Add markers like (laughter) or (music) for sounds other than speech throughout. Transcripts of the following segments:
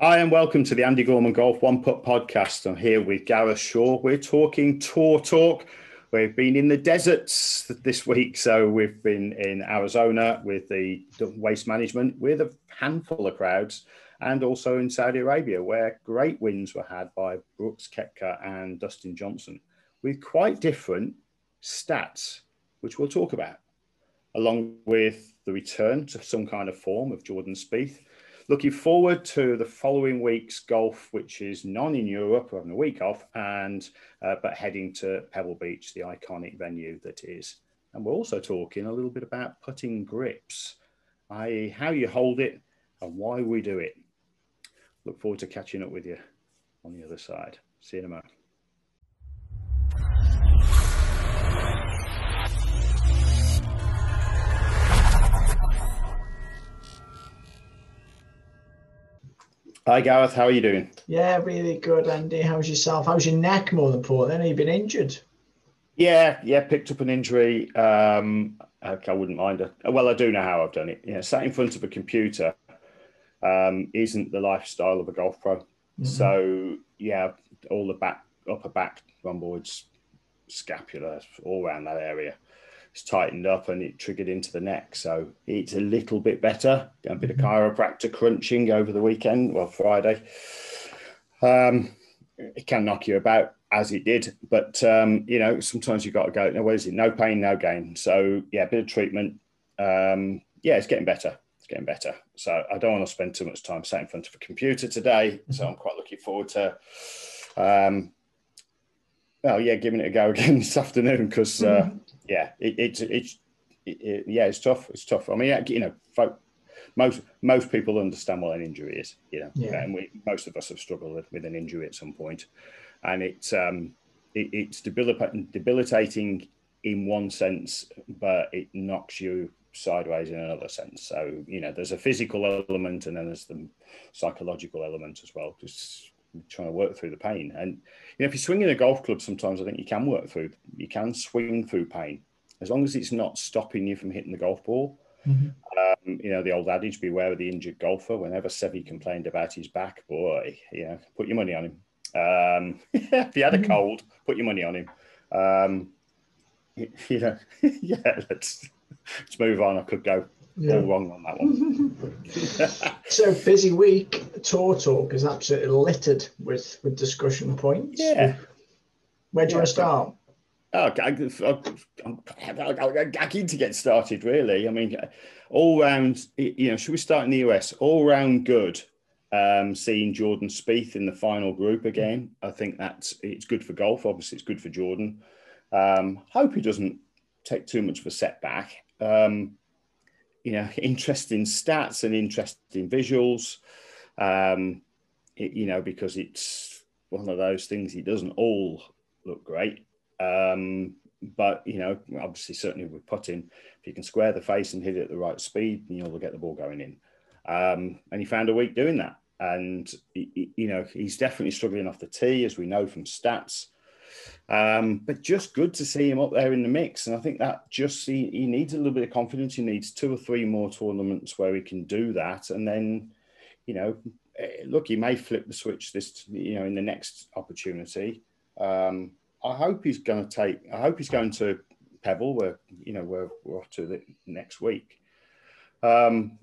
Hi, and welcome to the Andy Gorman Golf One Putt podcast. I'm here with Gareth Shaw. We're talking tour talk. We've been in the deserts this week. So we've been in Arizona with the waste management with a handful of crowds, and also in Saudi Arabia, where great wins were had by Brooks Koepka and Dustin Johnson with quite different stats, which we'll talk about, along with the return to some kind of form of Jordan Spieth looking forward to the following week's golf, which is none in Europe, we're having a week off, and uh, but heading to Pebble Beach, the iconic venue that is. And we're also talking a little bit about putting grips, i.e., how you hold it and why we do it. Look forward to catching up with you on the other side. See you in Hi Gareth, how are you doing? Yeah, really good, Andy. How's yourself? How's your neck more than important? Have you been injured? Yeah, yeah, picked up an injury. Um, I wouldn't mind. Well, I do know how I've done it. Yeah, sat in front of a computer um, isn't the lifestyle of a golf pro. Mm-hmm. So yeah, all the back, upper back, rhomboids, scapula, all around that area it's tightened up and it triggered into the neck. So it's a little bit better. A bit of mm-hmm. chiropractor crunching over the weekend, well, Friday. Um, it can knock you about as it did, but um, you know, sometimes you've got to go, no, where is it? No pain, no gain. So yeah, a bit of treatment. Um, yeah, it's getting better. It's getting better. So I don't want to spend too much time sat in front of a computer today. So mm-hmm. I'm quite looking forward to um, well, yeah, giving it a go (laughs) again this afternoon because uh, mm-hmm. Yeah, it, it's it's it, yeah, it's tough. It's tough. I mean, you know, folk, most most people understand what an injury is, you know, yeah. and we most of us have struggled with, with an injury at some point, and it's um, it, it's debilitating, debilitating in one sense, but it knocks you sideways in another sense. So you know, there's a physical element, and then there's the psychological element as well. Just trying to work through the pain. And you know, if you're swinging a golf club, sometimes I think you can work through. You can swing through pain as long as it's not stopping you from hitting the golf ball. Mm-hmm. Um, you know, the old adage, beware of the injured golfer. Whenever Seve complained about his back, boy, you know, put your money on him. Um, (laughs) if he had a mm-hmm. cold, put your money on him. Um, (laughs) you know, (laughs) yeah, let's, let's move on. I could go yeah. all wrong on that one. (laughs) so busy week. Tour talk is absolutely littered with with discussion points. Yeah. Where do you want to start? Oh, I'm, I'm keen to get started. Really, I mean, all round. You know, should we start in the US? All round good. Um, seeing Jordan Spieth in the final group again, I think that's it's good for golf. Obviously, it's good for Jordan. Um, hope he doesn't take too much of a setback. Um, you know, interesting stats and interesting visuals. Um, it, you know, because it's one of those things. It doesn't all look great, um, but you know, obviously, certainly with putting, if you can square the face and hit it at the right speed, you'll get the ball going in. Um, and he found a week doing that. And you know, he's definitely struggling off the tee, as we know from stats. Um, but just good to see him up there in the mix. And I think that just he, he needs a little bit of confidence. He needs two or three more tournaments where he can do that. And then, you know, eh, look, he may flip the switch this, you know, in the next opportunity. Um, I hope he's going to take, I hope he's going to Pebble where, you know, where we're off to the next week. Um,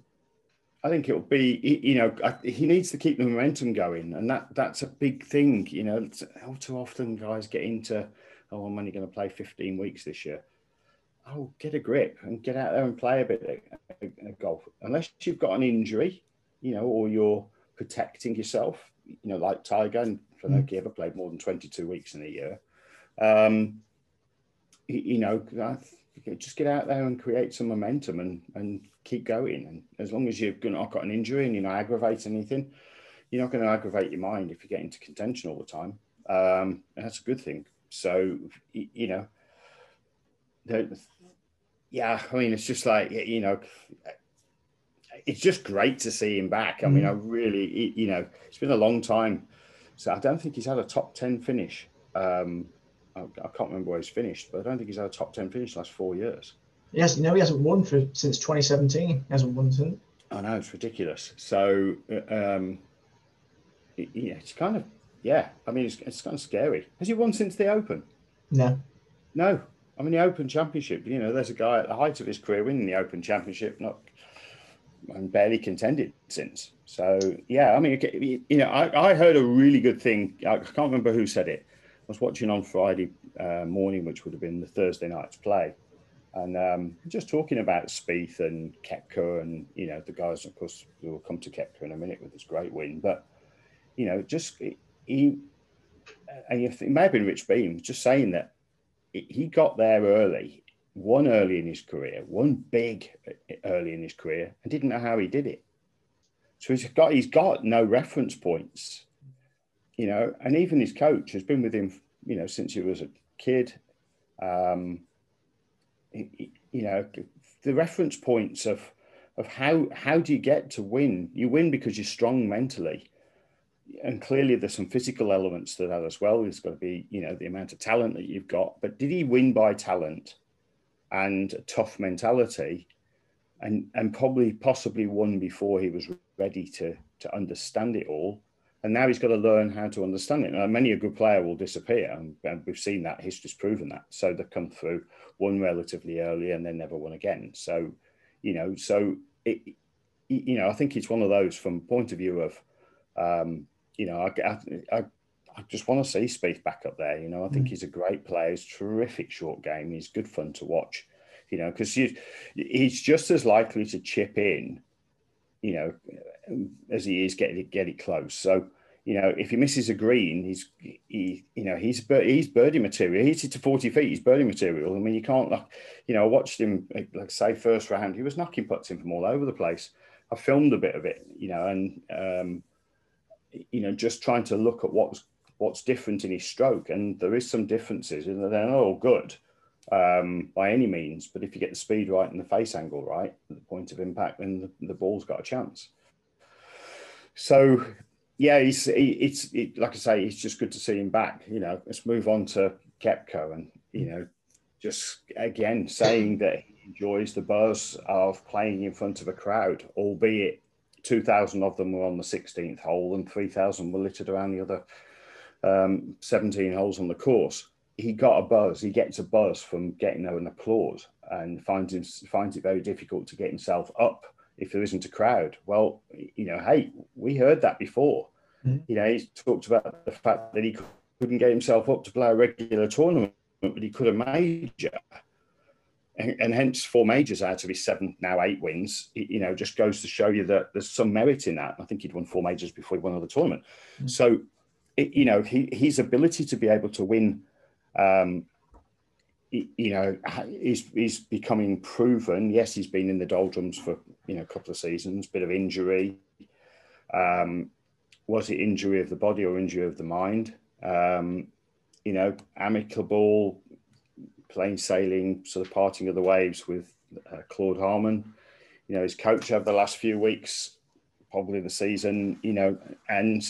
I think it'll be, you know, he needs to keep the momentum going, and that that's a big thing. You know, how too often guys get into, oh, I'm only going to play 15 weeks this year. Oh, get a grip and get out there and play a bit of golf. Unless you've got an injury, you know, or you're protecting yourself, you know, like Tiger, and I know if he ever played more than 22 weeks in a year. Um, you know, just get out there and create some momentum and, and keep going. And as long as you've not got an injury and you're not aggravating anything, you're not going to aggravate your mind if you get into contention all the time. Um, that's a good thing. So, you know, yeah, I mean, it's just like, you know, it's just great to see him back. I mean, I mm. really, you know, it's been a long time. So I don't think he's had a top 10 finish. Um, I, I, can't remember where he's finished, but I don't think he's had a top 10 finish last four years. Yes, no, he hasn't won for since 2017. He hasn't won since. I know it's ridiculous. So, um, yeah, it's kind of yeah. I mean, it's, it's kind of scary. Has he won since the Open? No. No. I mean, the Open Championship. You know, there's a guy at the height of his career winning the Open Championship, not and barely contended since. So yeah, I mean, you know, I, I heard a really good thing. I can't remember who said it. I was watching on Friday uh, morning, which would have been the Thursday night's play, and um, just talking about Spieth and Koepka and you know the guys. Of course, we will come to Koepka in a minute with this great win, but you know, just he and it may have been Rich Beem just saying that he got there early, won early in his career, won big early in his career, and didn't know how he did it. So he's got he's got no reference points, you know, and even his coach has been with him, you know, since he was a kid. Um, you know, the reference points of of how how do you get to win? You win because you're strong mentally and clearly there's some physical elements to that as well. There's got to be, you know, the amount of talent that you've got. But did he win by talent and a tough mentality, and and probably possibly won before he was ready to to understand it all? And now he's got to learn how to understand it. Now, many a good player will disappear, and, and we've seen that. History's proven that. So they come through, won relatively early, and then never won again. So, you know, so it, you know, I think it's one of those from point of view of um, you know, I, I, I just want to see Spieth back up there. You know, I think mm. he's a great player. He's terrific short game. He's good fun to watch. You know, because he's just as likely to chip in, you know, as he is get it get it close. So you know, if he misses a green, he's he you know he's he's birdie material. He's hit to forty feet. He's birdie material. I mean, you can't like you know. I watched him like say first round. He was knocking putts in from all over the place. I filmed a bit of it, you know, and um, you know, just trying to look at what's what's different in his stroke, and there is some differences, and they're not all good um, by any means. But if you get the speed right and the face angle right, the point of impact, then the, the ball's got a chance. So, yeah, he's he, it's it, like I say, it's just good to see him back. You know, let's move on to Koepka, and you know, just again saying that he enjoys the buzz of playing in front of a crowd, albeit 2,000 of them were on the 16th hole and 3,000 were littered around the other um, 17 holes on the course. He got a buzz. He gets a buzz from getting an applause and finds him, finds it very difficult to get himself up if there isn't a crowd. Well, you know, hey, we heard that before. Mm-hmm. You know, he talked about the fact that he couldn't get himself up to play a regular tournament, but he could a major and, and, hence four majors out of his seven, now eight wins, you know, just goes to show you that there's some merit in that. I think he'd won four majors before he won another tournament. Mm-hmm. So, it, you know, he, his ability to be able to win, um, you know, he's, is becoming proven. Yes, he's been in the doldrums for you know a couple of seasons, bit of injury. Um, was it injury of the body or injury of the mind? Um, you know, amicable plain sailing, sort of parting of the waves with uh, Claude Harmon. You know, his coach over the last few weeks, probably the season. You know, and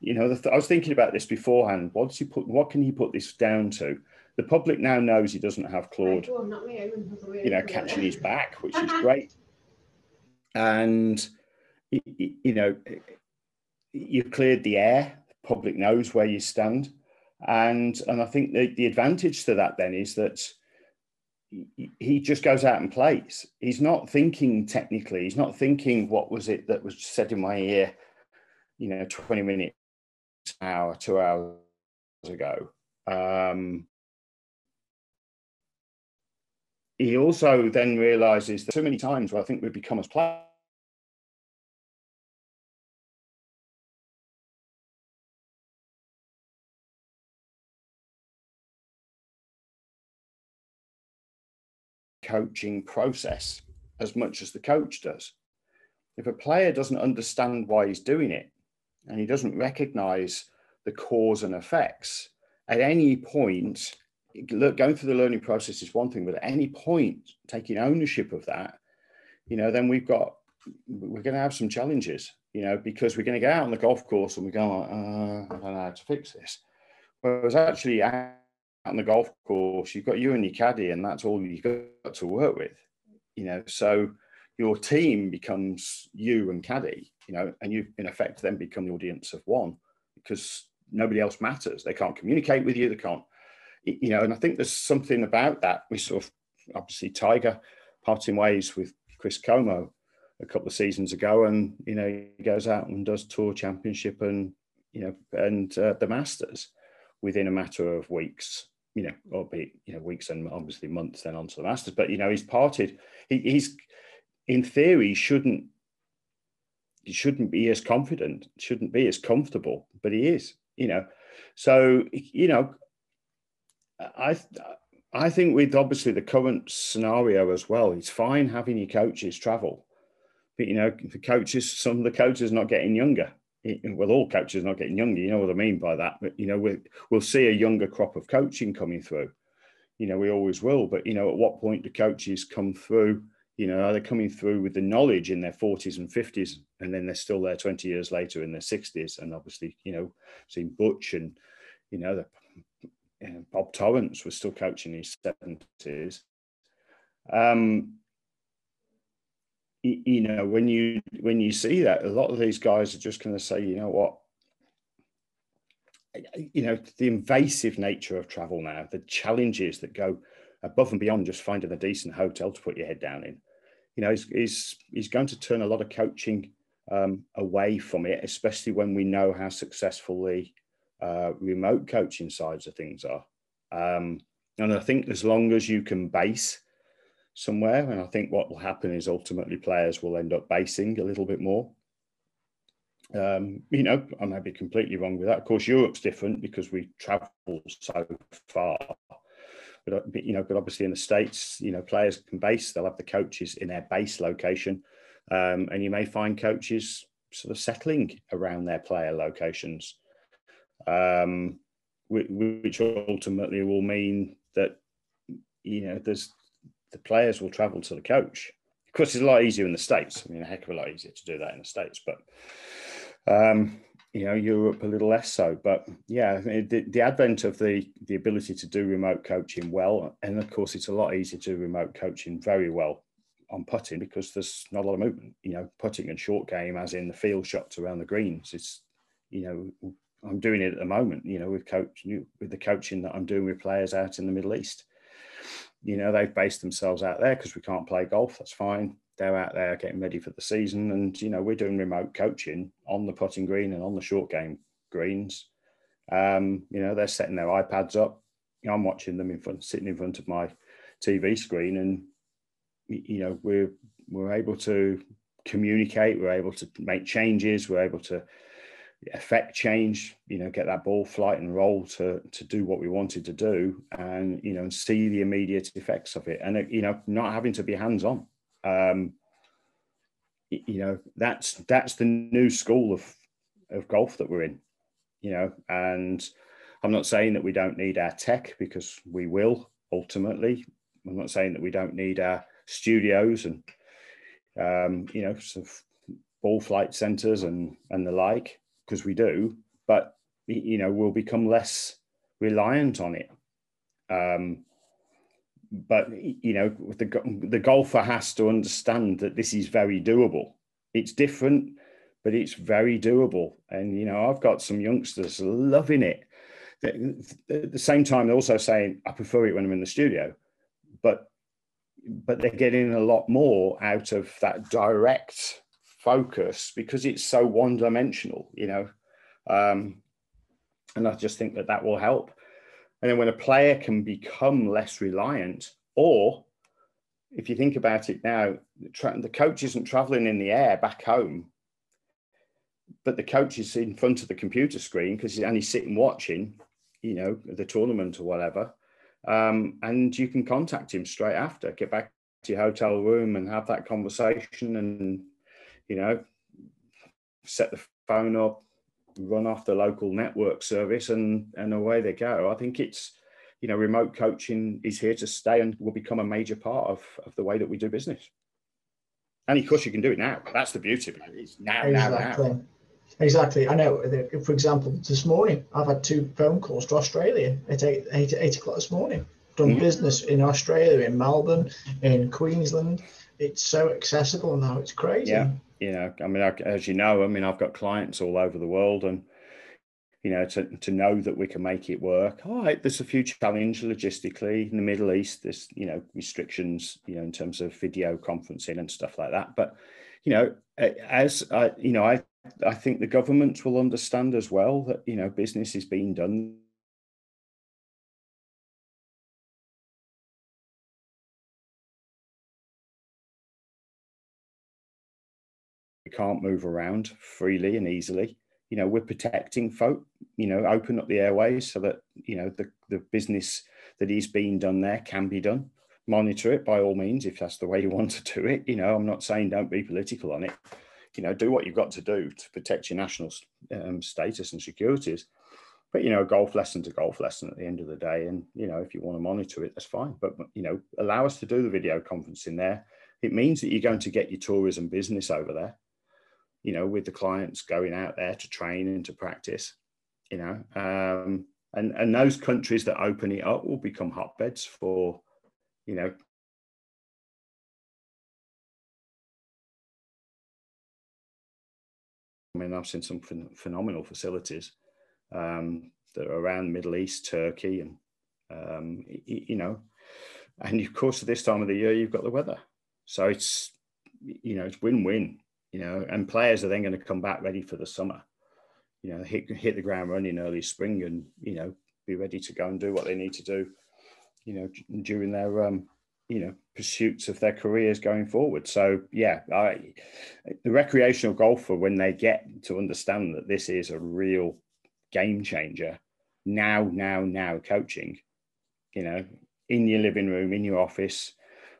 you know, th- I was thinking about this beforehand. What does he put? What can he put this down to? The public now knows he doesn't have Claude, you know, catching his back, (laughs) which is great. And you know, you've cleared the air. The public knows where you stand and and I think the, the advantage to that then is that he just goes out and plays. He's not thinking technically. He's not thinking what was it that was said in my ear, you know, 20 minutes, hour, two hours ago. Um, he also then realizes that so many times where I think we've become as players coaching process as much as the coach does. If a player doesn't understand why he's doing it and he doesn't recognize the cause and effects at any point, look, going through the learning process is one thing, but at any point, taking ownership of that, you know, then we've got, we're going to have some challenges, you know, because we're going to get out on the golf course and we go, uh, I don't know how to fix this. Whereas actually, out on the golf course, you've got you and your caddy, and that's all you've got to work with. You know, so your team becomes you and caddy you know and you in effect then become the audience of one because nobody else matters they can't communicate with you they can't you know and i think there's something about that we sort of obviously tiger parting ways with chris como a couple of seasons ago and you know he goes out and does tour championship and you know and uh, the masters within a matter of weeks you know, albeit you know weeks and obviously months then onto the Masters. But you know, he's parted. He, he's in theory shouldn't he shouldn't be as confident, shouldn't be as comfortable, but he is. You know, so you know, I I think with obviously the current scenario as well, it's fine having your coaches travel, but you know, the coaches, some of the coaches not getting younger well, all coaches not getting younger. You know what I mean by that. But you know, we we'll see a younger crop of coaching coming through. You know, we always will. But you know, at what point do coaches come through? You know, are they coming through with the knowledge in their 40s and 50s, and then they're still there 20 years later in their 60s? And obviously, you know, seeing Butch and you know, the, you Bob Torrance was still coaching in his 70s. Um, you know when you when you see that a lot of these guys are just going to say you know what you know the invasive nature of travel now the challenges that go above and beyond just finding a decent hotel to put your head down in you know he's he's, he's going to turn a lot of coaching um, away from it especially when we know how successful the uh, remote coaching sides of things are um, and i think as long as you can base somewhere. And I think what will happen is ultimately players will end up basing a little bit more. Um, you know, I may be completely wrong with that. Of course, Europe's different because we travel so far. But, uh, you know, but obviously in the states, you know, players can base. They'll have the coaches in their base location, um, and you may find coaches sort of settling around their player locations, um, which ultimately will mean that you know there's the players will travel to the coach. Of course, it's a lot easier in the States. I mean, a heck of a lot easier to do that in the States, but um, you know, Europe a little less so. But yeah, the, the advent of the the ability to do remote coaching well, and of course, it's a lot easier to remote coaching very well on putting because there's not a lot of movement. You know, putting and short game, as in the field shots around the greens, it's you know, I'm doing it at the moment. You know, with coach with the coaching that I'm doing with players out in the Middle East you know, they've based themselves out there because we can't play golf. That's fine. They're out there getting ready for the season. And, you know, we're doing remote coaching on the putting green and on the short game greens. Um, you know, they're setting their iPads up. You know, I'm watching them in front, sitting in front of my TV screen, and you know, we're we're able to communicate. We're able to make changes. We're able to affect change you know get that ball flight and roll to to do what we wanted to do and you know and see the immediate effects of it. And you know not having to be hands on um you know that's that's the new school of of golf that we're in you know and i'm not saying that we don't need our tech because we will ultimately. I'm not saying that we don't need our studios and um you know sort of ball flight centers and and the like because we do, but you know we'll become less reliant on it. Um, but you know the the golfer has to understand that this is very doable. It's different, but it's very doable. And you know I've got some youngsters loving it. At the same time, they're also saying I prefer it when I'm in the studio, but but they're getting a lot more out of that direct focus because it's so one dimensional, you know. Um, and I just think that that will help. And then when a player can become less reliant, or if you think about it now, the coach isn't traveling in the air back home, but the coach is in front of the computer screen because and he's sitting watching, you know, the tournament or whatever. Um, and you can contact him straight after, get back to your hotel room and have that conversation and you know, set the phone up, run off the local network service, and and away they go. I think it's you know, remote coaching is here to stay and will become a major part of, of the way that we do business. And of course, you can do it now. That's the beauty of it. It's now, exactly. now, now. Exactly. I know. For example, this morning I've had two phone calls to Australia at eight, eight, eight o'clock this morning. Done mm-hmm. business in Australia, in Melbourne, in Queensland, it's so accessible now. It's crazy. Yeah, you know, I mean, as you know, I mean, I've got clients all over the world, and you know, to, to know that we can make it work. All right, there's a few challenges logistically in the Middle East. There's you know restrictions, you know, in terms of video conferencing and stuff like that. But you know, as I, you know, I I think the government will understand as well that you know business is being done can't move around freely and easily. You know, we're protecting folk, you know, open up the airways so that, you know, the, the business that is being done there can be done. Monitor it by all means if that's the way you want to do it. You know, I'm not saying don't be political on it. You know, do what you've got to do to protect your national um, status and securities. But you know, a golf lesson's a golf lesson at the end of the day. And you know, if you want to monitor it, that's fine. But you know, allow us to do the video conferencing there. It means that you're going to get your tourism business over there you know, with the clients going out there to train and to practice, you know, um, and and those countries that open it up will become hotbeds for, you know. I mean, I've seen some ph- phenomenal facilities um, that are around Middle East, Turkey, and um, you know, and of course, at this time of the year, you've got the weather, so it's you know, it's win-win you know, and players are then going to come back ready for the summer, you know, hit, hit the ground running early spring and, you know, be ready to go and do what they need to do, you know, during their, um, you know, pursuits of their careers going forward. So yeah, I, the recreational golfer, when they get to understand that this is a real game changer, now, now, now coaching, you know, in your living room, in your office,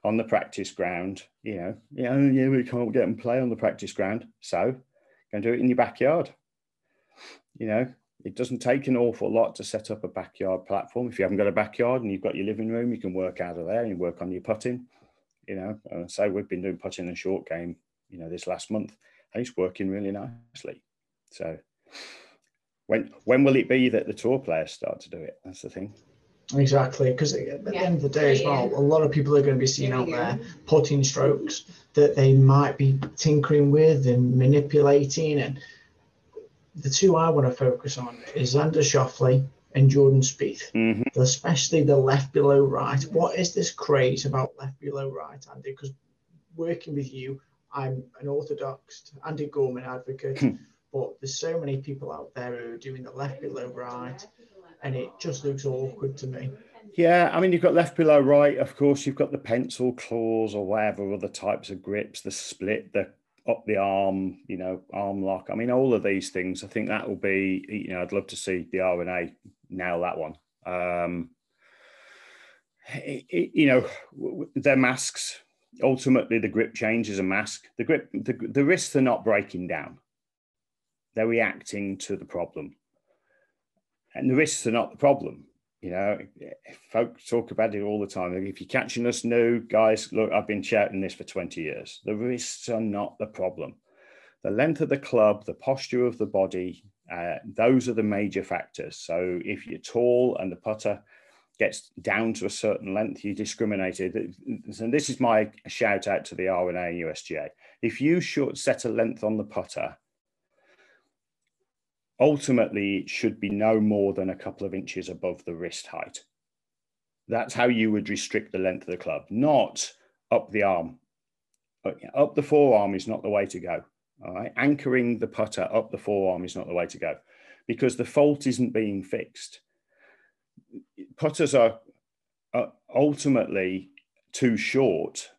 on the practice ground. You know, yeah, yeah, we can't get and play on the practice ground, so go and do it in your backyard. You know, it doesn't take an awful lot to set up a backyard platform. If you haven't got a backyard and you've got your living room, you can work out of there and work on your putting. You know, and so we've been doing putting and short game, you know, this last month, and it's working really nicely. So, when when will it be that the tour players start to do it? That's the thing. Exactly, because at the yeah. end of the day, as well, a lot of people are going to be seeing out there putting strokes that they might be tinkering with and manipulating. And the two I want to focus on is Xander Schauffele and Jordan Spieth, mm-hmm. especially the left below right. What is this craze about left below right, Andy? Because working with you, I'm an orthodox Andy Gorman advocate, hmm. but there's so many people out there who are doing the left below right and it just looks awkward to me. Yeah, I mean, you've got left below right, of course, you've got the pencil claws or whatever other types of grips, the split, the up the arm, you know, arm lock. I mean, all of these things, I think that will be, you know, I'd love to see the R&A nail that one. Um, it, it, you know, their masks, ultimately the grip change is a mask. The grip, the, the wrists are not breaking down. They're reacting to the problem and the risks are not the problem. You know, folks talk about it all the time. If you're catching us new, guys, look, I've been shouting this for 20 years. The risks are not the problem. The length of the club, the posture of the body, uh, those are the major factors. So if you're tall and the putter gets down to a certain length, you discriminated. And this is my shout out to the R&A and USGA. If you short set a length on the putter ultimately it should be no more than a couple of inches above the wrist height. That's how you would restrict the length of the club, not up the arm. Up the forearm is not the way to go. All right. Anchoring the putter up the forearm is not the way to go because the fault isn't being fixed. Putters are, are ultimately too short.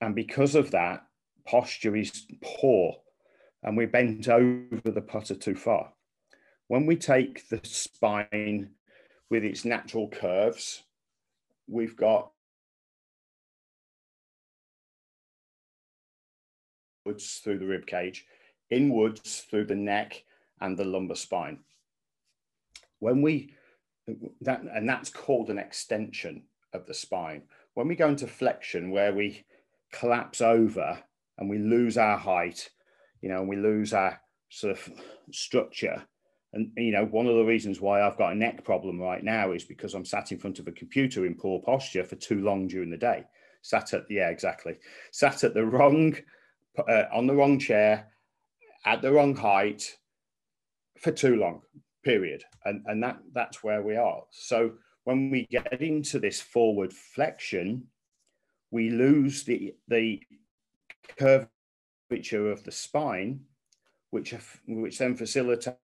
And because of that, posture is poor and we bent over the putter too far when we take the spine with its natural curves, we've got outwards through the rib cage, inwards through the neck and the lumbar spine. When we that and that's called an extension of the spine. When we go into flexion, where we collapse over and we lose our height, you know, and we lose our sort of structure, and you know, one of the reasons why I've got a neck problem right now is because I'm sat in front of a computer in poor posture for too long during the day. sat at yeah exactly. Sat at the wrong uh, on the wrong chair at the wrong height for too long period. And and that that's where we are. So when we get into this forward flexion we lose the the curvature of the spine which which then facilitates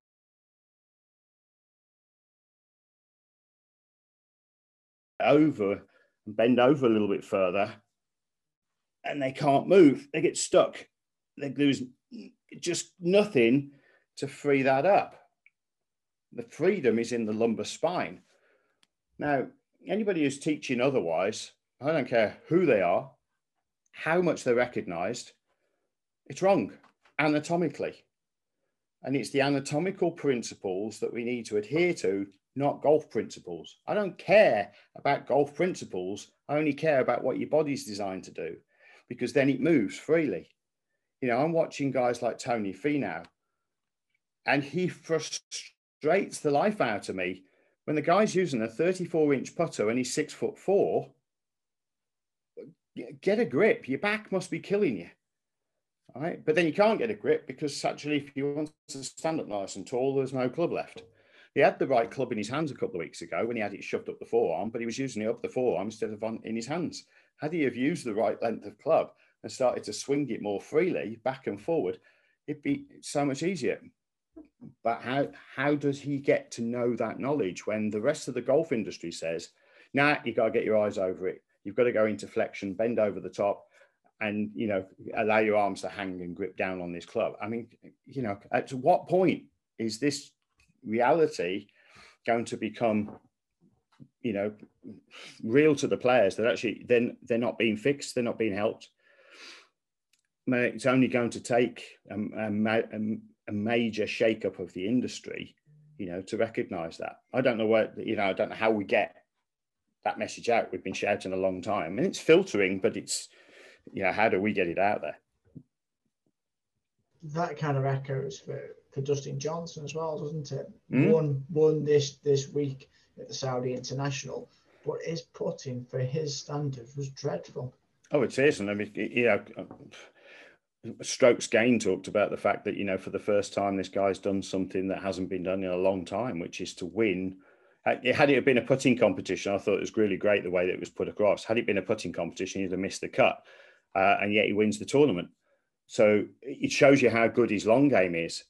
over and bend over a little bit further and they can't move. They get stuck. They lose just nothing to free that up. The freedom is in the lumbar spine. Now, anybody who's teaching otherwise, I don't care who they are, how much they're recognized, it's wrong anatomically. And it's the anatomical principles that we need to adhere to not golf principles. I don't care about golf principles. I only care about what your body's designed to do because then it moves freely. You know, I'm watching guys like Tony Finau and he frustrates the life out of me when the guy's using a 34 inch putter and he's six foot four. Get a grip. Your back must be killing you. Right. But then you can't get a grip because actually, if you want to stand up nice and tall, there's no club left. He had the right club in his hands a couple of weeks ago when he had it shoved up the forearm, but he was using it up the forearm instead of on, in his hands. Had he have used the right length of club and started to swing it more freely back and forward, it'd be so much easier. But how how does he get to know that knowledge when the rest of the golf industry says, "Nah, you got to get your eyes over it. You've got to go into flexion, bend over the top, and you know allow your arms to hang and grip down on this club." I mean, you know, at what point is this reality going to become you know real to the players that actually then they're not being fixed they're not being helped? It's only going to take a, a, a major shake-up of the industry you know to recognize that. I don't know where you know i don't know how we get that message out. We've been shouting a long time and it's filtering but it's you know how do we get it out there that kind of echoes for for Dustin Johnson as well, doesn't it? Mm. Won won this this week at the Saudi International, but his putting for his standards was dreadful. Oh, it is, and I mean, yeah. Strokes Gain talked about the fact that you know for the first time this guy's done something that hasn't been done in a long time, which is to win. Had it been a putting competition, I thought it was really great the way that it was put across. Had it been a putting competition, he'd have missed the cut, uh, and yet he wins the tournament. So it shows you how good his long game is.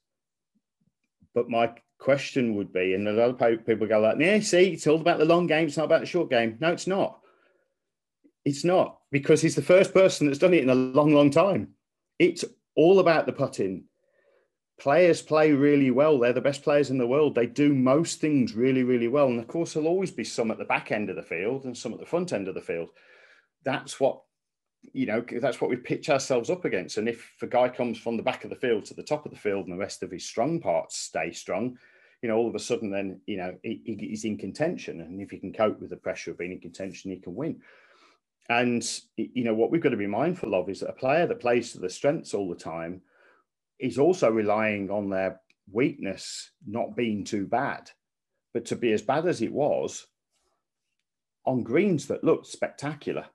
But my question would be, and a lot of people go like, "Yeah, see, it's all about the long game. It's not about the short game." No, it's not. It's not because he's the first person that's done it in a long, long time. It's all about the putting. Players play really well. They're the best players in the world. They do most things really, really well. And of course, there'll always be some at the back end of the field and some at the front end of the field. That's what you know, that's what we pitch ourselves up against. And if a guy comes from the back of the field to the top of the field and the rest of his strong parts stay strong, you know, all of a sudden then, you know, he, he's in contention. And if he can cope with the pressure of being in contention, he can win. And, you know, what we've got to be mindful of is that a player that plays to the strengths all the time is also relying on their weakness not being too bad. But to be as bad as it was on greens that looked spectacular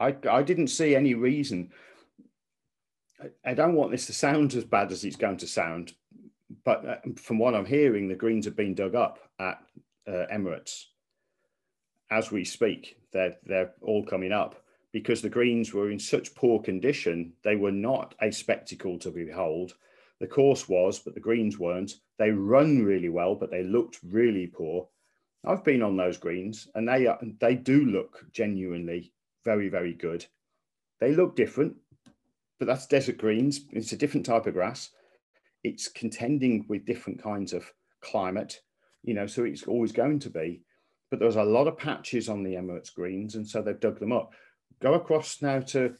I, I didn't see any reason. I, I don't want this to sound as bad as it's going to sound, but uh, from what I'm hearing, the greens have been dug up at uh, Emirates as we speak. They're they're all coming up because the greens were in such poor condition. They were not a spectacle to behold. The course was, but the greens weren't. They run really well, but they looked really poor. I've been on those greens, and they are, they do look genuinely very, very good. They look different, but that's desert greens. It's a different type of grass. It's contending with different kinds of climate, you know, so it's always going to be. But there's a lot of patches on the Emirates greens, and so they've dug them up. Go across now to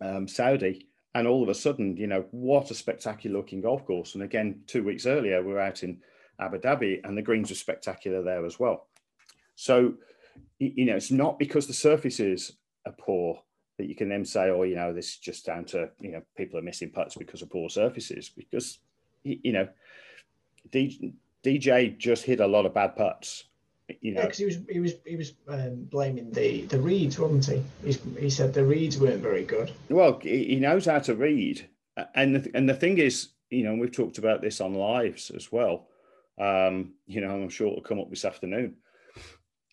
um, Saudi, and all of a sudden, you know, what a spectacular looking golf course. And again, two weeks earlier, we are out in Abu Dhabi, and the greens were spectacular there as well. So you know, it's not because the surfaces are poor that you can then say, oh, you know, this is just down to, you know, people are missing putts because of poor surfaces. Because, you know, DJ just hit a lot of bad putts you know, because he was he was he was um, blaming the the reads, wasn't he? He's, he said the reads weren't very good. Well, he knows how to read, and the, and the thing is, you know, we've talked about this on lives as well. Um, you know, I'm sure it'll come up this afternoon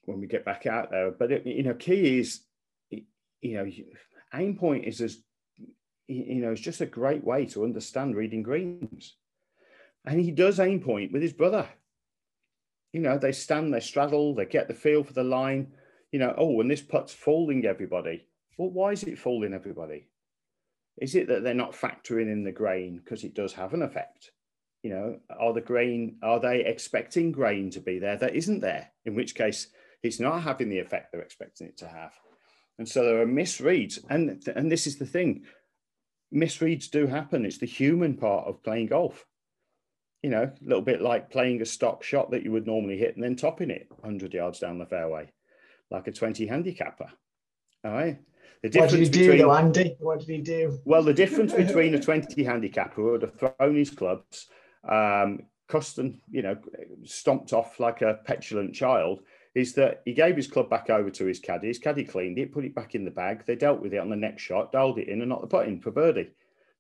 when we get back out there. But it, you know, key is, you know, aim point is as you know, it's just a great way to understand reading greens. And he does aim point with his brother. You know, they stand, they straddle, they get the feel for the line. You know, oh, and this putt's folding everybody. Well, why is it folding everybody? Is it that they're not factoring in the grain because it does have an effect? You know, are the grain, are they expecting grain to be there that isn't there? In which case, it's not having the effect they're expecting it to have. And so there are misreads. And, and this is the thing misreads do happen. It's the human part of playing golf. You know, a little bit like playing a stock shot that you would normally hit and then topping it 100 yards down the fairway, like a 20 handicapper. All right. The difference what did he between, do, Andy? What did he do? Well, the difference between a 20 handicapper who would have thrown his clubs, um, custom, you know, stomped off like a petulant child, is that he gave his club back over to his caddy. His caddy cleaned it, put it back in the bag. They dealt with it on the next shot, dialed it in, and not the putt in for birdie.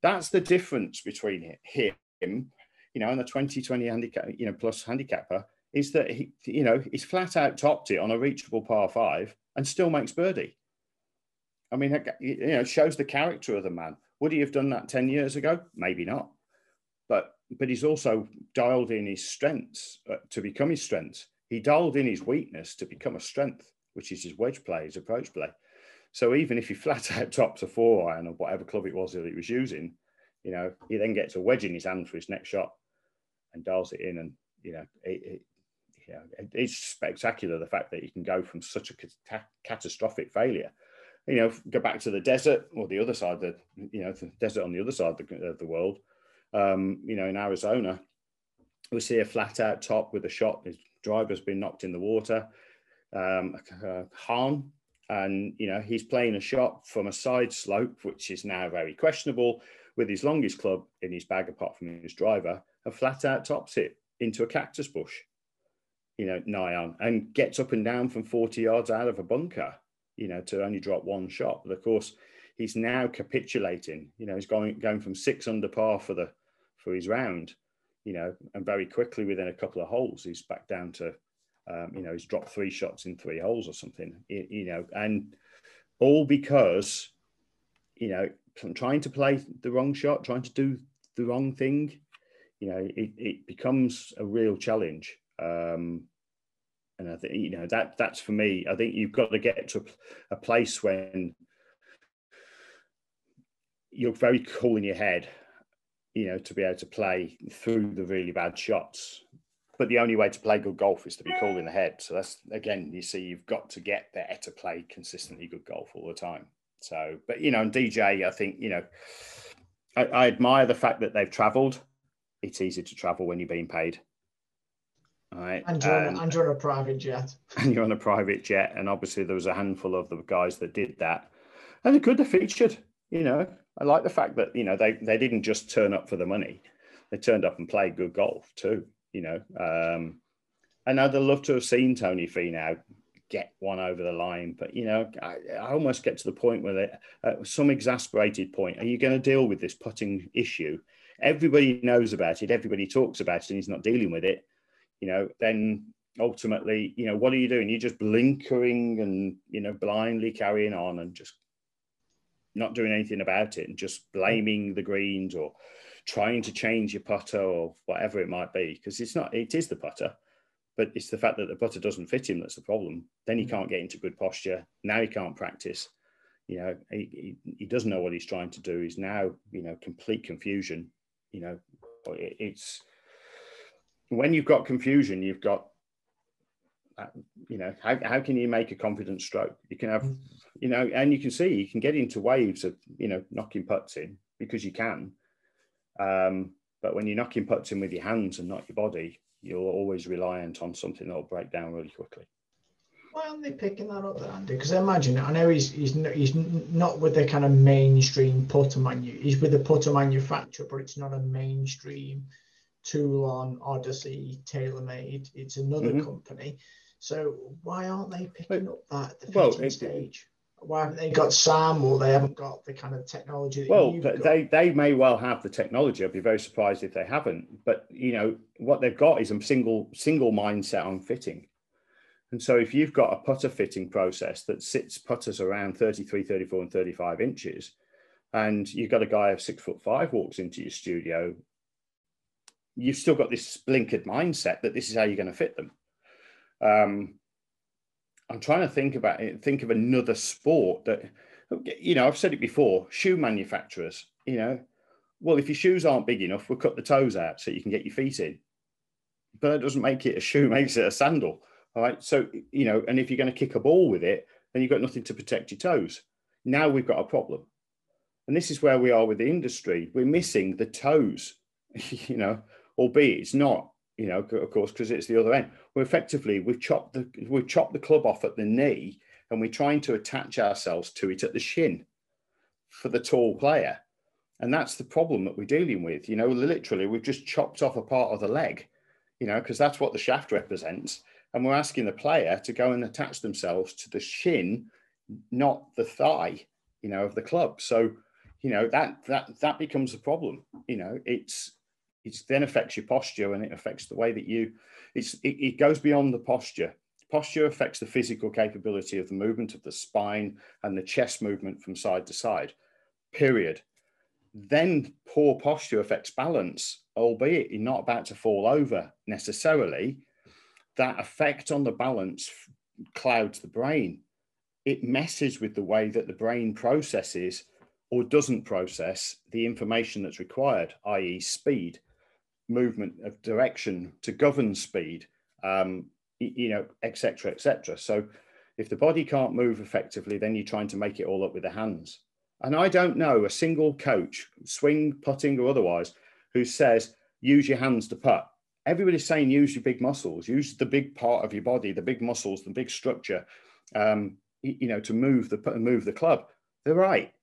That's the difference between him, you know, and the 2020 handicap, you know, plus handicapper is that he, you know, he's flat out topped it on a reachable par five and still makes birdie. I mean, you know, shows the character of the man. Would he have done that 10 years ago? Maybe not. But but he's also dialed in his strengths uh, to become his strengths he dialed in his weakness to become a strength, which is his wedge play, his approach play. So even if he (laughs) flat out tops a four iron or whatever club it was that he was using, you know, he then gets a wedge in his hand for his next shot and dials it in. And, you know, it, it, you know, it's spectacular the fact that he can go from such a cat- catastrophic failure. You know, go back to the desert or the other side, the you know, the desert on the other side of the, of the world. Um, you know, in Arizona, we see a flat out top with a shot. Driver's been knocked in the water. Um, uh, Hahn, and you know he's playing a shot from a side slope, which is now very questionable, with his longest club in his bag, apart from his driver, and flat out tops it into a cactus bush, you know, nigh on, and gets up and down from 40 yards out of a bunker, you know, to only drop one shot. But of course, he's now capitulating. You know, he's going going from six under par for the for his round you know, and very quickly within a couple of holes, he's back down to, um, you know, he's dropped three shots in three holes or something, you, you know, and all because, you know, from trying to play the wrong shot, trying to do the wrong thing, you know, it, it becomes a real challenge. Um, and I think, you know, that that's for me, I think you've got to get to a place when you're very cool in your head you know, to be able to play through the really bad shots. But the only way to play good golf is to be cool in the head. So that's again, you see, you've got to get there to play consistently good golf all the time. So, but you know, and DJ, I think you know, I, I admire the fact that they've travelled. It's easy to travel when you're being paid. All right. And you're, um, and you're on a private jet. (laughs) And you're on a private jet. And obviously, there was a handful of the guys that did that. And they're could have featured, you know, I like the fact that you know they they didn't just turn up for the money; they turned up and played good golf too. You know, um, and I'd love to have seen Tony Finau get one over the line, but you know, I, I almost get to the point where they, at some exasperated point, are you going to deal with this putting issue? Everybody knows about it, everybody talks about it, and he's not dealing with it. You know, then ultimately, you know, what are you doing? You're just blinkering and you know blindly carrying on and just not doing anything about it and just blaming the greens or trying to change your putter or whatever it might be because it's not it is the putter but it's the fact that the putter doesn't fit him that's the problem. Then he mm. can't get into good posture. Now he can't practice. You know he, he, he doesn't know what he's trying to do. He's now you know complete confusion. You know it, it's when you've got confusion you've got you know how, how can you make a confident stroke you can have mm you know, and you can see you can get into waves of you know knocking putts in because you can. Um, but when you're knocking putts in with your hands and not your body, you're always reliant on something that'll break down really quickly. Why aren't they picking that up, Andy? Because I imagine I know he's he's not, he's not with the kind of mainstream putter manu. He's with the putter manufacturer, but it's not a mainstream Toulon Odyssey TaylorMade. It's another mm-hmm. company. So why aren't they picking up that the well, it, stage? Why haven't they got Sam or they haven't got the kind of technology? well, they they may well have the technology. I'd be very surprised if they haven't. But you know what they've got is a single single mindset on fitting. And so if you've got a putter fitting process that sits putters around 33, 34, and 35 inches, and you've got a guy of six foot five walks into your studio, you've still got this blinkered mindset that this is how you're going to fit them. Um, I'm trying to think about it, think of another sport that, you know, I've said it before, shoe manufacturers, you know, well, if your shoes aren't big enough, we'll cut the toes out so you can get your feet in. But that doesn't make it a shoe, (laughs) makes it a sandal. All right. So, you know, and if you're going to kick a ball with it, then you've got nothing to protect your toes. Now we've got a problem. And this is where we are with the industry. We're missing the toes, (laughs) you know, albeit it's not, you know, of course, because it's the other end. We're effectively, we've chopped the we've chopped the club off at the knee and we're trying to attach ourselves to it at the shin for the tall player. And that's the problem that we're dealing with. You know, literally, we've just chopped off a part of the leg, you know, because that's what the shaft represents and we're asking the player to go and attach themselves to the shin, not the thigh, you know, of the club. So, you know, that that that becomes a problem. You know, it's it's then affects your posture and it affects the way that you it's it, it goes beyond the posture. Posture affects the physical capability of the movement of the spine and the chest movement from side to side. Period. Then poor posture affects balance, albeit you're not about to fall over necessarily that effect on the balance clouds the brain. It messes with the way that the brain processes or doesn't process the information that's required, i.e., speed, movement of direction to govern speed, um, you know, etc., etc. So, if the body can't move effectively, then you're trying to make it all up with the hands. And I don't know a single coach, swing, putting, or otherwise, who says use your hands to putt everybody's saying use your big muscles, use the big part of your body, the big muscles, the big structure, um, you know, to move the move the club. They're right,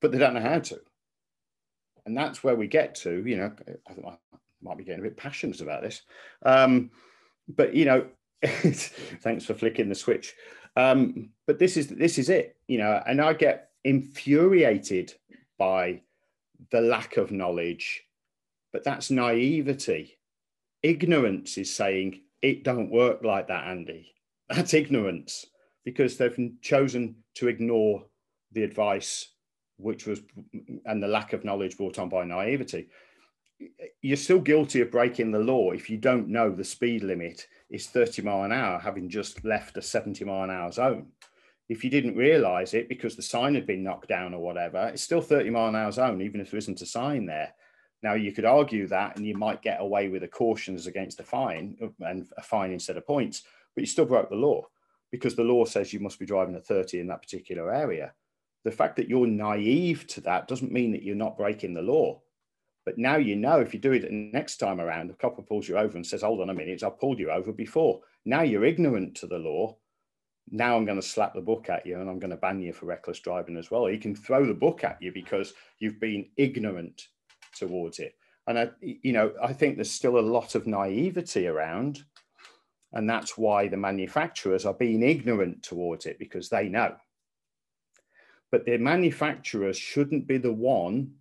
but they don't know how to. And that's where we get to. You know, might be getting a bit passionate about this, um, but you know, (laughs) thanks for flicking the switch. Um, but this is this is it. You know, and I get infuriated by the lack of knowledge, but that's naivety ignorance is saying it don't work like that, Andy. That's ignorance because they've chosen to ignore the advice, which was, and the lack of knowledge brought on by naivety. You're still guilty of breaking the law if you don't know the speed limit is 30 mile an hour, having just left a 70 mile an hour zone. If you didn't realize it because the sign had been knocked down or whatever, it's still 30 mile an hour zone, even if there isn't a sign there. Now you could argue that, and you might get away with a cautions against a fine and a fine instead of points, but you still broke the law because the law says you must be driving at 30 in that particular area. The fact that you're naive to that doesn't mean that you're not breaking the law. But now you know if you do it next time around, the copper pulls you over and says, Hold on a minute, I pulled you over before. Now you're ignorant to the law. Now I'm going to slap the book at you and I'm going to ban you for reckless driving as well. He can throw the book at you because you've been ignorant towards it. And I, you know, I think there's still a lot of naivety around, and that's why the manufacturers are being ignorant towards it because they know. But the manufacturers shouldn't be the one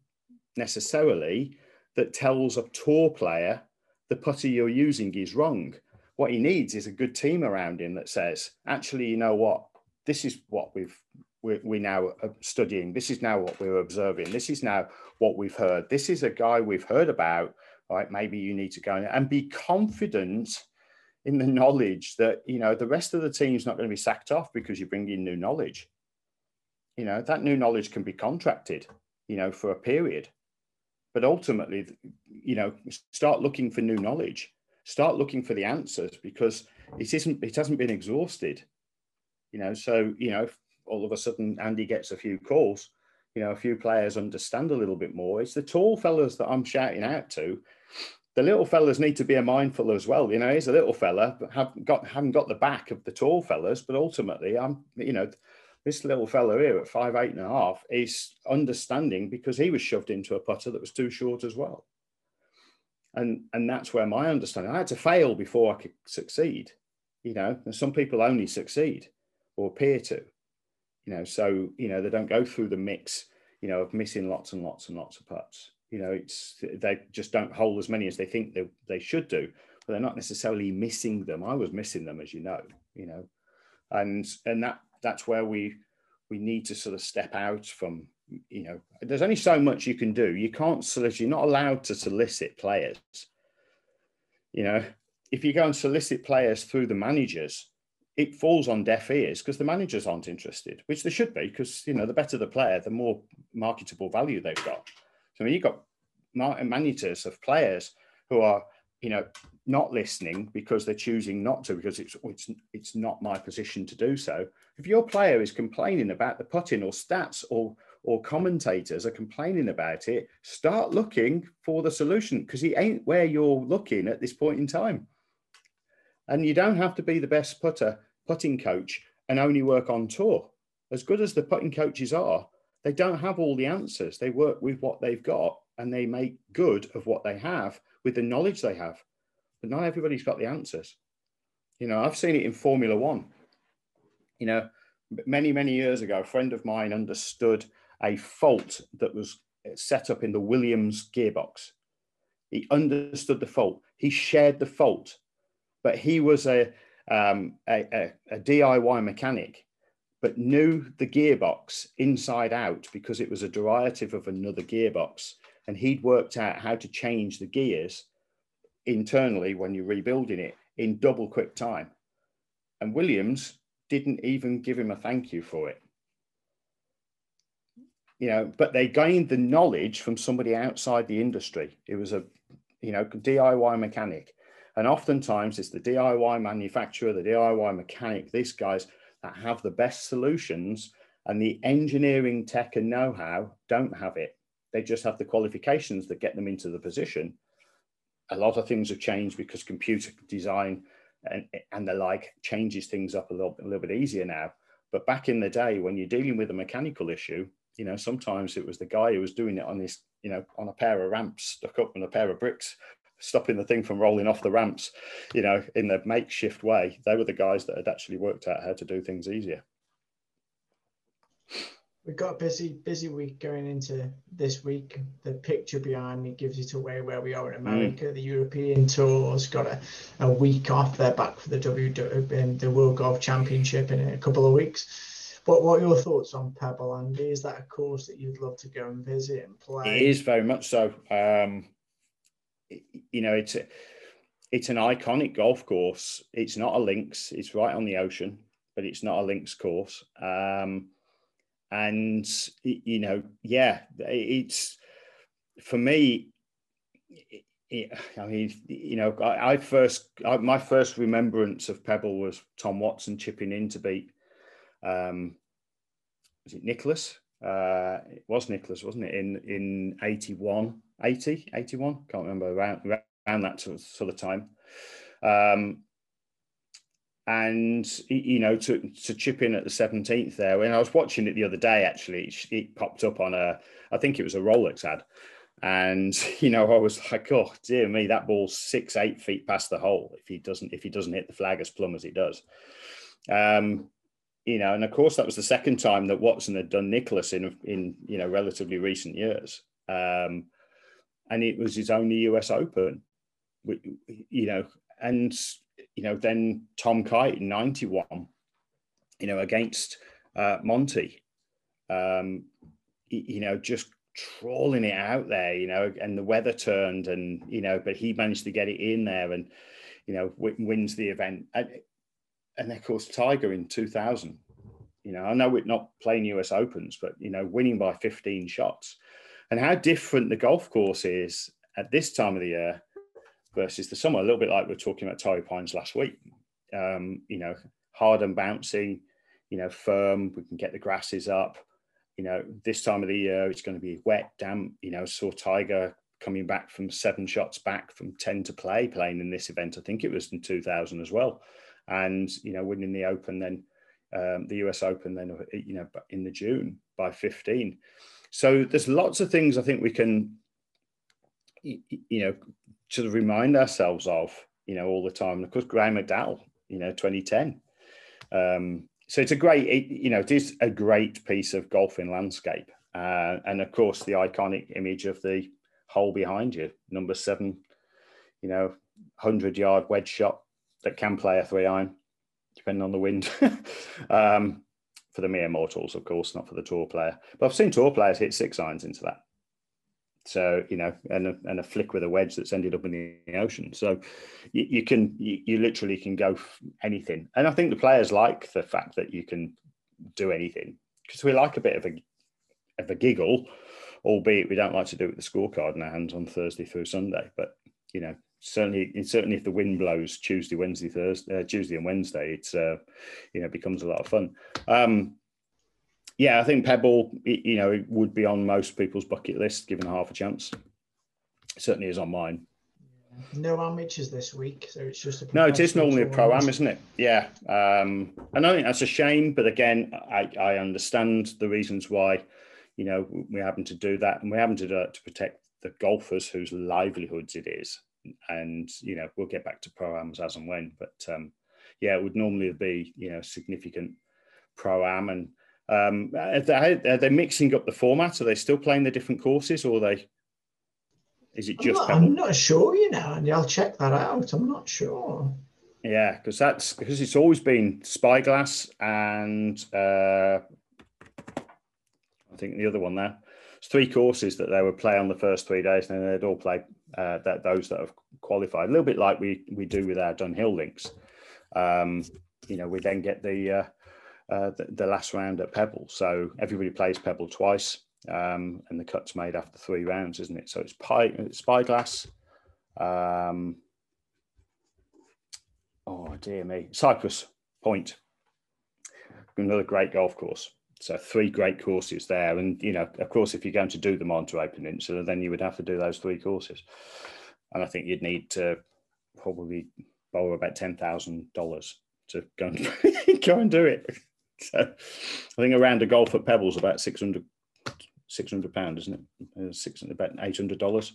necessarily that tells a tour player the putter you're using is wrong. What he needs is a good team around him that says, actually, you know what, this is what we've we, we now are studying. This is now what we're observing. This is now what we've heard. This is a guy we've heard about. Right? Maybe you need to go and be confident in the knowledge that you know the rest of the team's not going to be sacked off because you bring in new knowledge. You know that new knowledge can be contracted. You know for a period, but ultimately, you know, start looking for new knowledge. Start looking for the answers because it isn't. It hasn't been exhausted you know so you know all of a sudden Andy gets a few calls, you know, a few players understand a little bit more. It's the tall fellas that I'm shouting out to. The little fellas need to be mindful as well. You know, he's a little fella, but have got haven't got the back of the tall fellas. But ultimately, I'm, you know, this little fella here at five eight and a half is understanding because he was shoved into a putter that was too short as well. And and that's where my understanding. I had to fail before I could succeed you know, and some people only succeed or appear to, you know, so, you know, they don't go through the mix, you know, of missing lots and lots and lots of putts. You know, it's, they just don't hold as many as they think they, they should do, but they're not necessarily missing them. I was missing them, as you know, you know, and, and that, that's where we, we need to sort of step out from you know there's only so much you can do. You can't solicit you're not allowed to solicit players. You know if you go and solicit players through the managers it falls on deaf ears because the managers aren't interested which they should be because you know the better the player the more marketable value they've got. So I mean, you've got managers of players who are you know not listening because they're choosing not to because it's it's it's not my position to do so if your player is complaining about the putting or stats or or commentators are complaining about it, start looking for the solution because he ain't where you're looking at this point in time. And you don't have to be the best putter, putting coach, and only work on tour. As good as the putting coaches are, they don't have all the answers. They work with what they've got and they make good of what they have with the knowledge they have. But not everybody's got the answers. You know, I've seen it in Formula One. You know, many, many years ago, a friend of mine understood a fault that was set up in the Williams gearbox. He understood the fault. He shared the fault, but he was a, um, a, a, a DIY mechanic, but knew the gearbox inside out because it was a derivative of another gearbox. And he'd worked out how to change the gears internally when you're rebuilding it in double quick time. And Williams didn't even give him a thank you for it you know, but they gained the knowledge from somebody outside the industry. It was a, you know, DIY mechanic. And oftentimes it's the DIY manufacturer, the DIY mechanic, these guys that have the best solutions and the engineering tech and know-how don't have it. They just have the qualifications that get them into the position. A lot of things have changed because computer design and, and the like changes things up a little, a little bit easier now. But back in the day, when you're dealing with a mechanical issue, you know, sometimes it was the guy who was doing it on this, you know, on a pair of ramps stuck up on a pair of bricks, stopping the thing from rolling off the ramps, you know, in the makeshift way. They were the guys that had actually worked out how to do things easier. We've got a busy, busy week going into this week. The picture behind me gives it away where we are in America. Mm. The European Tour's got a, a week off. They're back for the W the World Golf Championship in a couple of weeks what what are your thoughts on Pebble, Andy? Is that a course that you'd love to go and visit and play? It is very much so. Um, you know, it's a, it's an iconic golf course. It's not a links. It's right on the ocean, but it's not a links course. Um, and you know, yeah, it's for me. It, I mean, you know, I, I first I, my first remembrance of Pebble was Tom Watson chipping in to beat um, was it Nicklaus Uh, it was Nicklaus wasn't it? In in 81, 80, 81, can't remember around around that sort of time. Um, and you know to to chip in at the 17th there when i was watching it the other day actually it, it, popped up on a i think it was a rolex ad and (laughs) you know i was like oh dear me that ball's six eight feet past the hole if he doesn't if he doesn't hit the flag as plumb as he does um you know, and of course that was the second time that Watson had done Nicklaus in in you know relatively recent years, um, and it was his only U.S. Open, you know, and you know then Tom Kite in '91, you know, against uh, Monty, um, you know, just trawling it out there, you know, and the weather turned, and you know, but he managed to get it in there, and you know, wins the event. And, and of course Tiger in 2000. You know, I know we're not playing US Opens, but you know, winning by 15 shots, and how different the golf course is at this time of the year versus the summer. A little bit like we are talking about Torrey Pines last week. Um, you know, hard and bouncy. You know, firm. We can get the grasses up. You know, this time of the year it's going to be wet, damp. You know, saw Tiger coming back from seven shots back from 10 to play, playing in this event. I think it was in 2000 as well and you know winning the Open then um, the US Open then you know in the June by 15. So there's lots of things I think we can you know sort of remind ourselves of you know all the time. Of course Graham McDowell you know 2010. Um, so it's a great, it, you know, it is a great piece of golfing landscape, uh, and of course the iconic image of the hole behind you, number seven, you know, hundred yard wedge shot that can play a three iron, depending on the wind. (laughs) um, for the mere mortals, of course, not for the tour player. But I've seen tour players hit six irons into that. So you know, and a, and a flick with a wedge that's ended up in the ocean. So you, you can you, you, literally can go anything, and I think the players like the fact that you can do anything because we like a bit of a of a giggle, albeit we don't like to do it with the scorecard in our hands on Thursday through Sunday. But you know, certainly certainly if the wind blows Tuesday, Wednesday, Thursday, uh, Tuesday and Wednesday, it's uh, you know becomes a lot of fun. Um, yeah, I think Pebble, you know, it would be on most people's bucket list given half a chance. It certainly is on mine. No amateurs this week, so it's just a no. It is normally a pro am, isn't it? Yeah, um, and I think that's a shame. But again, I, I understand the reasons why, you know, we're having to do that, and we're having to do that to protect the golfers whose livelihoods it is. And you know, we'll get back to pro ams as and when. But um, yeah, it would normally be you know significant pro am and um, are, they, are they mixing up the format? Are they still playing the different courses, or they? Is it just? I'm not, I'm not sure. You know, and I'll check that out. I'm not sure. Yeah, because that's because it's always been Spyglass and uh, I think the other one there. It's three courses that they would play on the first three days, and then they'd all play uh, that those that have qualified. A little bit like we we do with our Dunhill links. Um, you know, we then get the uh, uh, the, the, last round at Pebble. So everybody plays Pebble twice, um, and the cut's made after three rounds, isn't it? So it's pie, Spyglass. Um, oh dear me, Cypress Point, another great golf course. So three great courses there, and you know, of course, if you're going to do the Monterey Peninsula, then you would have to do those three courses, and I think you'd need to probably borrow about ten thousand dollars to go and (laughs) go and do it. (laughs) So I think around a round of golf at Pebbles about 600 600 pound, isn't it? Uh, six about eight hundred dollars.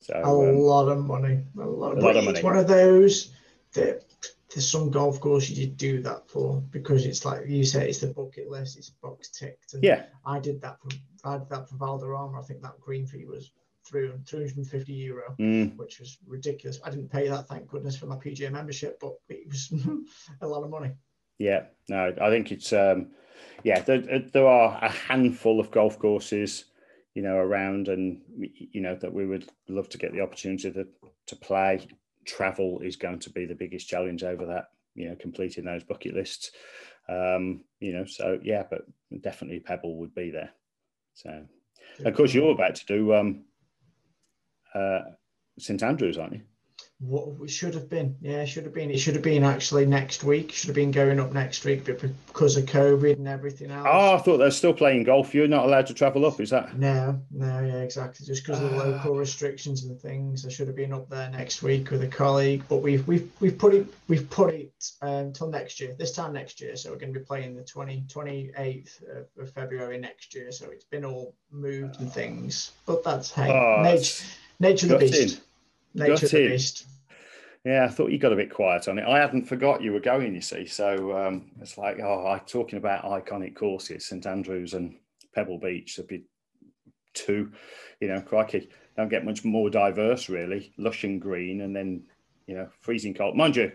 So a um, lot of money, a lot, a lot of money. It's one of those that there's some golf course you do that for because it's like you said, it's the bucket list, it's box ticked. And yeah, I did that for I did that for Valderrama. I think that green fee was through 350 euro, mm. which was ridiculous. I didn't pay that, thank goodness, for my PGA membership, but it was (laughs) a lot of money. Yeah, no, I think it's um, yeah. There, there are a handful of golf courses, you know, around, and you know that we would love to get the opportunity to to play. Travel is going to be the biggest challenge over that. You know, completing those bucket lists. Um, you know, so yeah, but definitely Pebble would be there. So, of course, you're about to do um, uh, St Andrews, aren't you? What we should have been. Yeah, should have been. It should have been actually next week. Should have been going up next week, but because of COVID and everything else. Oh, I thought they're still playing golf. You're not allowed to travel up, is that? No, no, yeah, exactly. Just because of the ah. local restrictions and things, I should have been up there next week with a colleague. But we've we've we've put it we've put it until um, next year. This time next year, so we're going to be playing the 20, 28th of, of February next year. So it's been all moved and ah. things. But that's hey, oh, nature, nature the beast. In. Nature the beast. Yeah, I thought you got a bit quiet on it. I hadn't forgot you were going, you see. So um, it's like, oh, I talking about iconic courses, St Andrews and Pebble Beach. There'd be two, you know, crikey, don't get much more diverse, really. Lush and green, and then, you know, freezing cold. Mind you,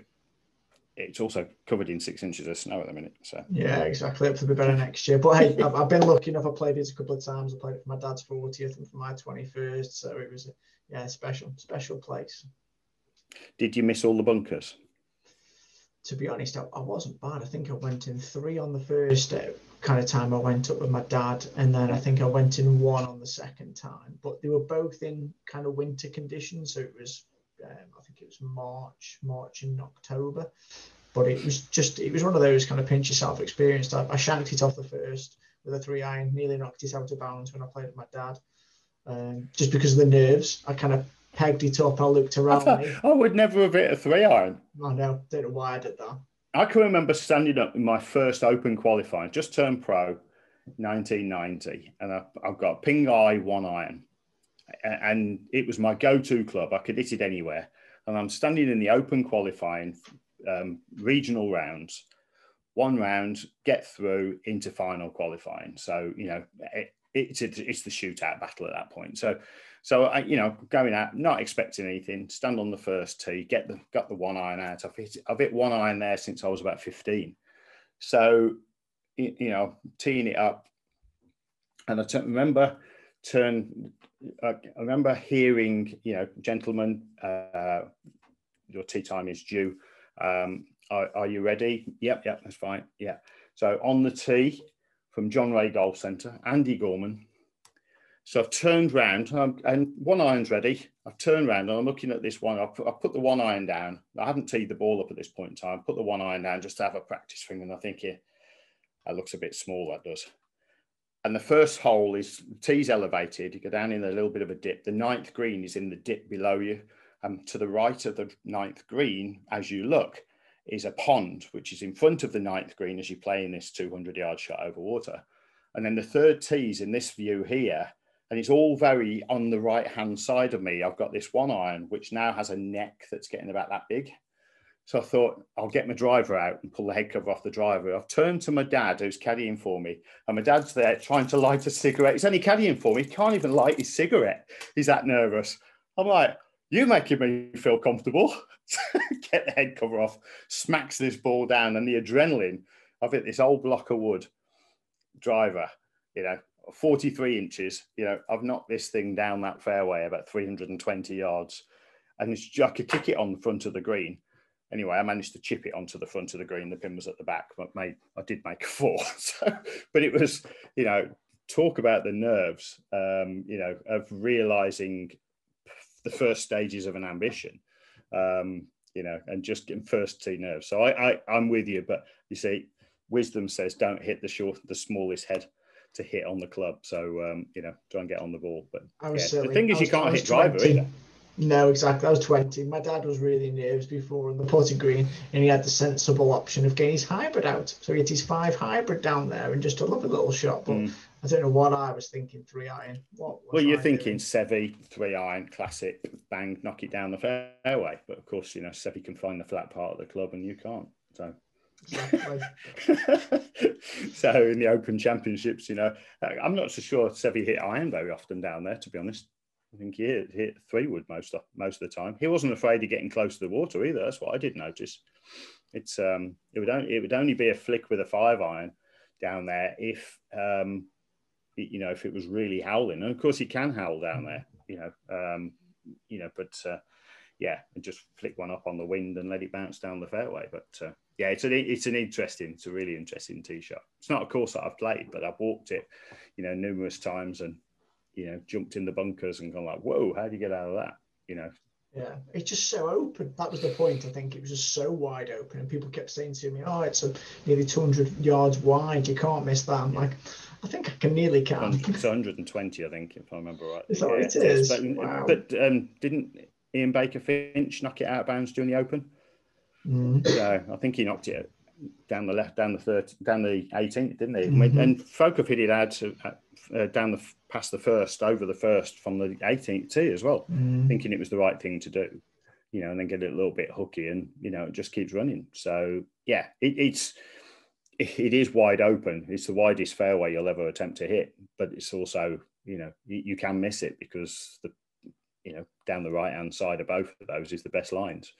it's also covered in six inches of snow at the minute. So yeah, exactly. Hopefully, be better next year. But hey, I've, I've, been lucky enough. I played it a couple of times. I played it for my dad's 40th and for my 21st. So it was a yeah special special place. Did you miss all the bunkers? To be honest, I, I wasn't bad. I think I went in three on the first uh, kind of time I went up with my dad, and then I think I went in one on the second time. But they were both in kind of winter conditions, so it was um, I think it was March, March and October. But it was just it was one of those kind of pinch yourself experience. I, I shanked it off the first with a three iron, nearly knocked it out of bounds when I played with my dad. Um, just because of the nerves, I kind of pegged it up. I looked around I, me. I would never have hit a three iron. I know. Don't know why I did that. I can remember standing up in my first Open qualifying, just turned pro, 1990, and I, have got Ping Eye one iron, and it was my go-to club. I could hit it anywhere, and I'm standing in the Open qualifying um, regional rounds. One round, get through into final qualifying. So you know it, it's it's the shootout battle at that point. So so I, you know, going out, not expecting anything, stand on the first tee, get the got the one iron out. I've hit I've hit one iron there since I was about 15. So you know, teeing it up. And I t- remember turn I remember hearing, you know, gentlemen, uh, your tea time is due. Um, are, are, you ready? Yep, yep, that's fine. Yeah. So on the tee from John Ray Golf Centre, Andy Gorman, so I've turned round and one iron's ready. I've turned round and I'm looking at this one. I've put, I've put, the one iron down. I haven't teed the ball up at this point in time. I put the one iron down just to have a practice swing. And I think it, that looks a bit small, that does. And the first hole is tee's elevated. You go down in a little bit of a dip. The ninth green is in the dip below you. And um, to the right of the ninth green, as you look, is a pond, which is in front of the ninth green as you play in this 200 yard shot over water. And then the third tee's in this view here and it's all very on the right hand side of me. I've got this one iron, which now has a neck that's getting about that big. So I thought I'll get my driver out and pull the head cover off the driver. I've turned to my dad who's caddying for me, and my dad's there trying to light a cigarette. He's only caddying for me. He can't even light his cigarette. He's that nervous. I'm like, you're making me feel comfortable. (laughs) get the head cover off, smacks this ball down, and the adrenaline of it, this old block of wood driver, you know, 43 inches. You know, I've knocked this thing down that fairway about 320 yards, and it's, I could kick it on the front of the green. Anyway, I managed to chip it onto the front of the green. The pin was at the back, but made I did make a (laughs) four. So, but it was, you know, talk about the nerves. Um, you know, of realizing the first stages of an ambition. Um, you know, and just getting first tee nerves. So I, I I'm with you, but you see, wisdom says don't hit the short, the smallest head to hit on the club. So um, you know, try and get on the ball. But yeah. the thing is, you can't hit 20. driver either. No, exactly. I was 20. My dad was really nervous before on the putting green, and he had the sensible option of getting his hybrid out. So he had his five hybrid down there and just a lovely little shot. But mm. I don't know what I was thinking, three iron. What well, you're I thinking Seve, three iron, classic, bang, knock it down the fairway. But of course, you know, Seve can find the flat part of the club and you can't. So (laughs) so in the Open Championships, you know, I'm not so sure Seve hit iron very often down there. To be honest, I think he hit, hit three wood most of, most of the time. He wasn't afraid of getting close to the water either. That's what I did notice. It's um, it would only it would only be a flick with a five iron down there if um, you know if it was really howling. And of course, he can howl down there. You know, um, you know, but uh, yeah, and just flick one up on the wind and let it bounce down the fairway. But uh, yeah, it's an it's an interesting, it's a really interesting tee shot. It's not a course that I've played, but I've walked it, you know, numerous times and you know jumped in the bunkers and gone like, whoa, how do you get out of that? You know. Yeah, it's just so open. That was the point. I think it was just so wide open, and people kept saying to me, "Oh, it's a nearly 200 yards wide. You can't miss that." I'm like, I think I can nearly can. It's 120, I think, if I remember right. That yeah, it is? But, wow. but um, didn't Ian Baker Finch knock it out of bounds during the Open? Mm. So I think he knocked it down the left, down the third, down the 18th, didn't he? Mm-hmm. And folk have hit it out to, uh, down the past the first, over the first from the 18th tee as well, mm. thinking it was the right thing to do, you know, and then get it a little bit hooky, and you know, it just keeps running. So yeah, it, it's it is wide open. It's the widest fairway you'll ever attempt to hit, but it's also you know you, you can miss it because the you know down the right hand side of both of those is the best lines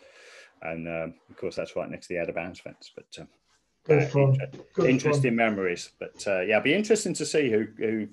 and um, of course that's right next to the out of bounds fence. But um, Good inter- Good interesting fun. memories. But uh, yeah, it'll be interesting to see who who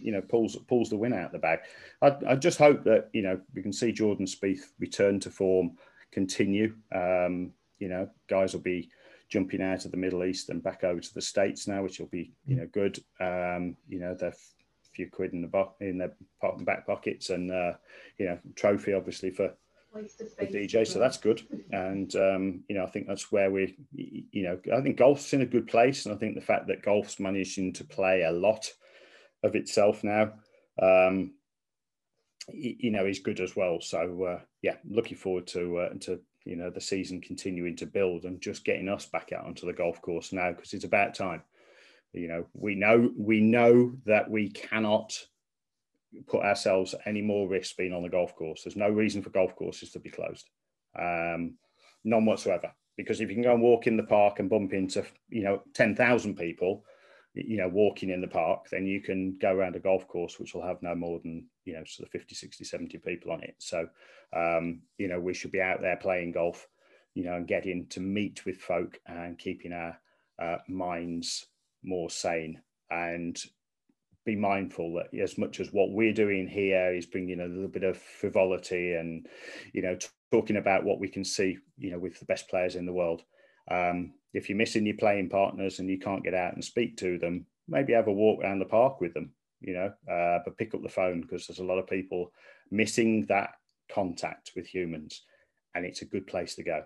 you know pulls pulls the win out of the bag. I, I just hope that you know we can see Jordan Spieth return to form, continue. Um, you know, guys will be jumping out of the Middle East and back over to the States now, which will be you know good. Um, you know, they're a few quid in the bo- in their back pockets and uh, you know trophy obviously for the DJ, so that's good. And um, you know, I think that's where we, you know, I think golf's in a good place, and I think the fact that golf's managing to play a lot of itself now, um, you know, is good as well. So uh, yeah, looking forward to uh, to you know the season continuing to build and just getting us back out onto the golf course now because it's about time. You know, we know we know that we cannot put ourselves any more risk being on the golf course. There's no reason for golf courses to be closed, um, none whatsoever. because if you can go and walk in the park and bump into you know 10,000 people you know walking in the park then you can go around a golf course which will have no more than you know sort of 50 60 70 people on it so um, you know we should be out there playing golf you know and getting to meet with folk and keeping our uh, minds more sane and be mindful that as much as what we're doing here is bringing a little bit of frivolity and you know talking about what we can see you know with the best players in the world um, if you're missing your playing partners and you can't get out and speak to them maybe have a walk around the park with them you know uh, but pick up the phone because there's a lot of people missing that contact with humans and it's a good place to go.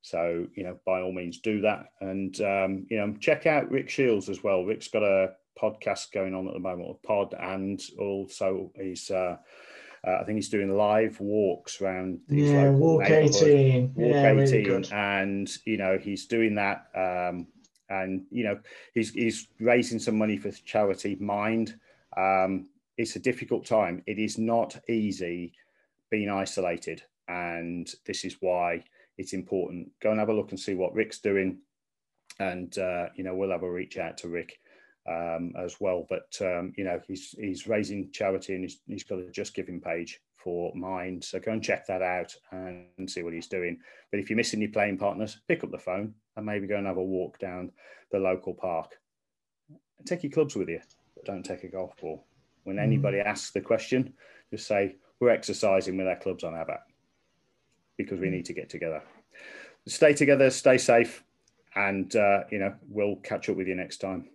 So you know by all means do that and um, you know check out rick shields as well. Rick's got a podcast going on at the moment, a pod, and also he's. Uh, uh, I think he's doing live walks around these yeah, walk 18, walk yeah, 18, really and you know he's doing that, um, and you know he's he's raising some money for charity Mind. Um, it's a difficult time. It is not easy being isolated, and this is why it's important. Go and have a look and see what Rick's doing, and uh, you know we'll have a reach out to Rick um, as well. But um, you know, he's he's raising charity and he's, he's got a Just Giving page for Mind. So go and check that out and, see what he's doing. But if you're missing your playing partners, pick up the phone and maybe go and have a walk down the local park. Take your clubs with you, but don't take a golf ball. When mm. anybody asks the question, just say we're exercising with our clubs on our back because we need to get together. Stay together, stay safe, and uh, you know we'll catch up with you next time.